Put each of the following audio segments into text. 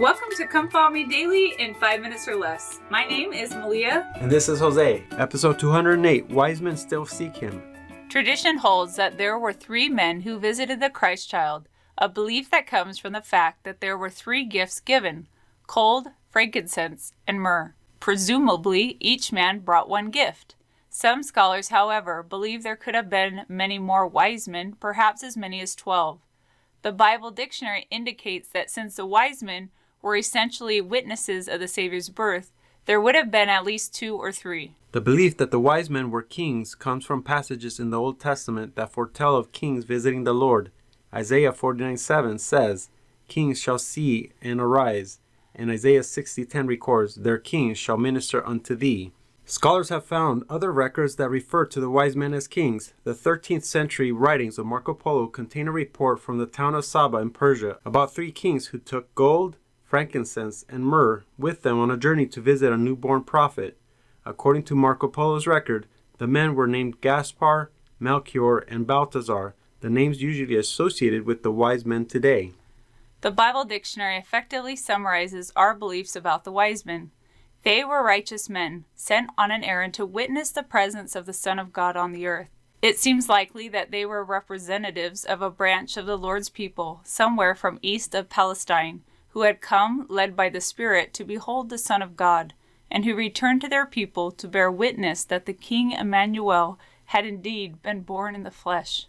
Welcome to Come Follow Me Daily in 5 minutes or less. My name is Malia. And this is Jose. Episode 208 Wise Men Still Seek Him. Tradition holds that there were three men who visited the Christ child, a belief that comes from the fact that there were three gifts given gold, frankincense, and myrrh. Presumably, each man brought one gift. Some scholars, however, believe there could have been many more wise men, perhaps as many as twelve. The Bible dictionary indicates that since the wise men were essentially witnesses of the Savior's birth, there would have been at least two or three. The belief that the wise men were kings comes from passages in the Old Testament that foretell of kings visiting the Lord. Isaiah 49 7 says, Kings shall see and arise. And Isaiah 60:10 records, Their kings shall minister unto thee. Scholars have found other records that refer to the wise men as kings. The 13th century writings of Marco Polo contain a report from the town of Saba in Persia about three kings who took gold, frankincense, and myrrh with them on a journey to visit a newborn prophet. According to Marco Polo's record, the men were named Gaspar, Melchior, and Balthazar, the names usually associated with the wise men today. The Bible dictionary effectively summarizes our beliefs about the wise men. They were righteous men, sent on an errand to witness the presence of the Son of God on the earth. It seems likely that they were representatives of a branch of the Lord's people, somewhere from east of Palestine, who had come, led by the Spirit, to behold the Son of God, and who returned to their people to bear witness that the King Emmanuel had indeed been born in the flesh.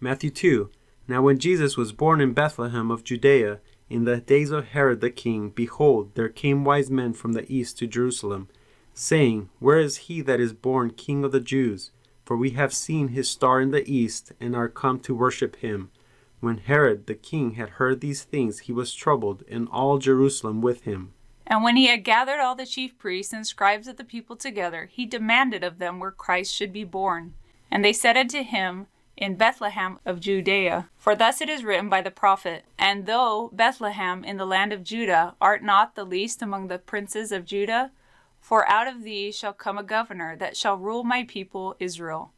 Matthew 2 Now when Jesus was born in Bethlehem of Judea, in the days of Herod the king, behold, there came wise men from the east to Jerusalem, saying, Where is he that is born King of the Jews? For we have seen his star in the east, and are come to worship him. When Herod the king had heard these things, he was troubled, and all Jerusalem with him. And when he had gathered all the chief priests and scribes of the people together, he demanded of them where Christ should be born. And they said unto him, In Bethlehem of Judea. For thus it is written by the prophet, And thou, Bethlehem in the land of Judah art not the least among the princes of Judah, for out of thee shall come a governor that shall rule my people Israel.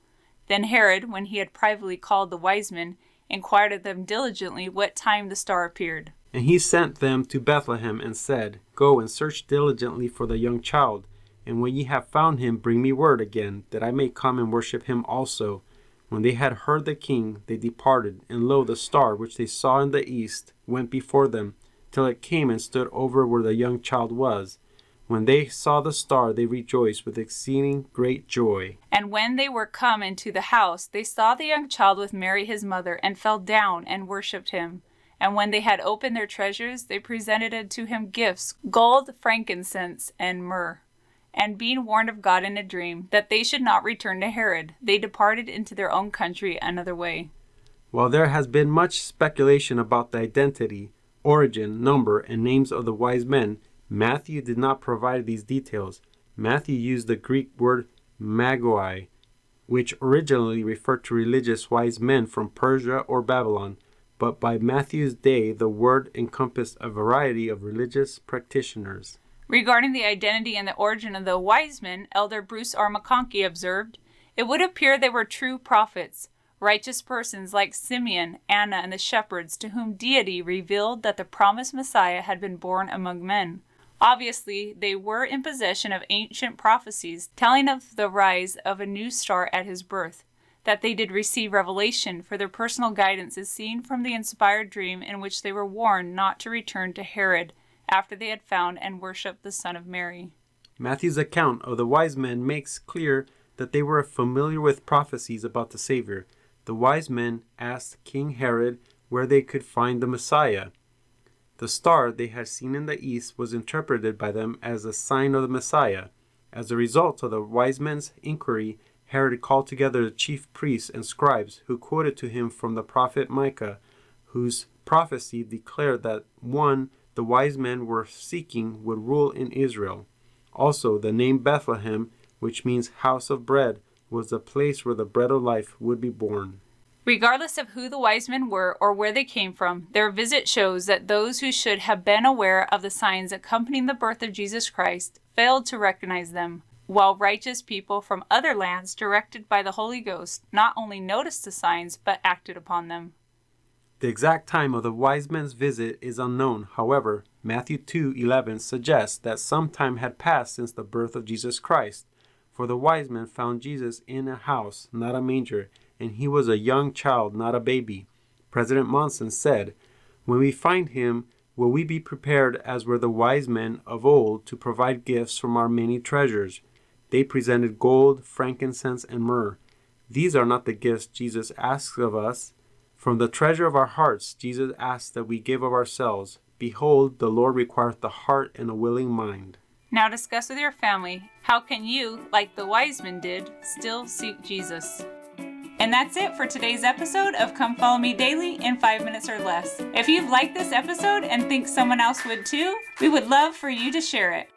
Then Herod, when he had privately called the wise men, inquired of them diligently what time the star appeared. And he sent them to Bethlehem, and said, Go and search diligently for the young child, and when ye have found him, bring me word again, that I may come and worship him also. When they had heard the king, they departed, and lo, the star which they saw in the east went before them, till it came and stood over where the young child was. When they saw the star, they rejoiced with exceeding great joy. And when they were come into the house, they saw the young child with Mary his mother, and fell down and worshipped him. And when they had opened their treasures, they presented unto him gifts gold, frankincense, and myrrh. And being warned of God in a dream that they should not return to Herod, they departed into their own country another way. While there has been much speculation about the identity, origin, number, and names of the wise men, Matthew did not provide these details. Matthew used the Greek word magoi, which originally referred to religious wise men from Persia or Babylon, but by Matthew's day the word encompassed a variety of religious practitioners. Regarding the identity and the origin of the wise men, Elder Bruce R. McConkie observed, It would appear they were true prophets, righteous persons like Simeon, Anna, and the shepherds, to whom deity revealed that the promised Messiah had been born among men. Obviously, they were in possession of ancient prophecies telling of the rise of a new star at his birth. That they did receive revelation, for their personal guidance is seen from the inspired dream in which they were warned not to return to Herod after they had found and worshipped the Son of Mary. Matthew's account of the wise men makes clear that they were familiar with prophecies about the Savior. The wise men asked King Herod where they could find the Messiah. The star they had seen in the east was interpreted by them as a sign of the Messiah. As a result of the wise men's inquiry, Herod called together the chief priests and scribes, who quoted to him from the prophet Micah, whose prophecy declared that one the wise men were seeking would rule in Israel. Also, the name Bethlehem, which means house of bread, was the place where the bread of life would be born. Regardless of who the wise men were or where they came from, their visit shows that those who should have been aware of the signs accompanying the birth of Jesus Christ failed to recognize them, while righteous people from other lands, directed by the Holy Ghost, not only noticed the signs but acted upon them. The exact time of the wise men's visit is unknown. However, Matthew 2:11 suggests that some time had passed since the birth of Jesus Christ, for the wise men found Jesus in a house, not a manger, and he was a young child, not a baby. President Monson said, "When we find him, will we be prepared as were the wise men of old to provide gifts from our many treasures?" They presented gold, frankincense, and myrrh. These are not the gifts Jesus asks of us. From the treasure of our hearts, Jesus asks that we give of ourselves. Behold, the Lord requireth the heart and a willing mind. Now discuss with your family how can you, like the wise men did, still seek Jesus. And that's it for today's episode of Come Follow Me Daily in 5 minutes or less. If you've liked this episode and think someone else would too, we would love for you to share it.